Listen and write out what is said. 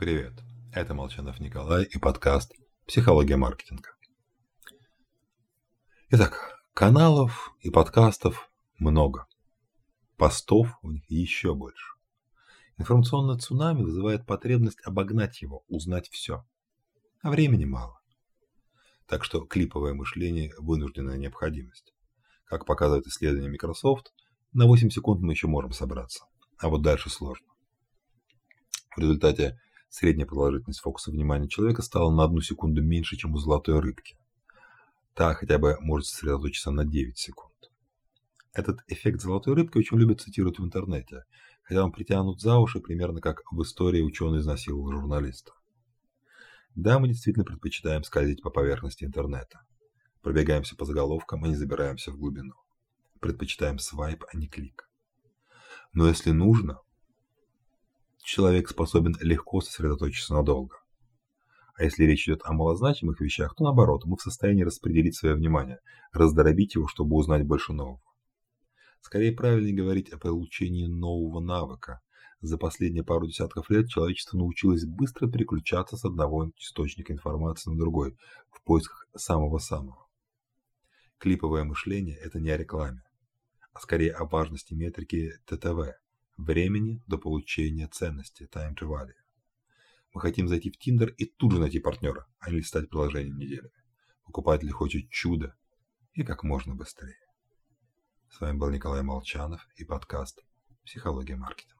Привет, это Молчанов Николай и подкаст «Психология маркетинга». Итак, каналов и подкастов много. Постов у них еще больше. Информационное цунами вызывает потребность обогнать его, узнать все. А времени мало. Так что клиповое мышление – вынужденная необходимость. Как показывает исследование Microsoft, на 8 секунд мы еще можем собраться, а вот дальше сложно. В результате Средняя продолжительность фокуса внимания человека стала на одну секунду меньше, чем у золотой рыбки. Та хотя бы может сосредоточиться на 9 секунд. Этот эффект золотой рыбки очень любят цитировать в интернете, хотя он притянут за уши примерно как в истории ученый изнасиловал журналиста. Да, мы действительно предпочитаем скользить по поверхности интернета. Пробегаемся по заголовкам, а не забираемся в глубину. Предпочитаем свайп, а не клик. Но если нужно, человек способен легко сосредоточиться надолго. А если речь идет о малозначимых вещах, то наоборот, мы в состоянии распределить свое внимание, раздробить его, чтобы узнать больше нового. Скорее правильнее говорить о получении нового навыка. За последние пару десятков лет человечество научилось быстро переключаться с одного источника информации на другой в поисках самого-самого. Клиповое мышление – это не о рекламе, а скорее о важности метрики ТТВ времени до получения ценности, time to value. Мы хотим зайти в Tinder и тут же найти партнера, а не листать приложение неделями. Покупатель хочет чудо и как можно быстрее. С вами был Николай Молчанов и подкаст «Психология маркетинга».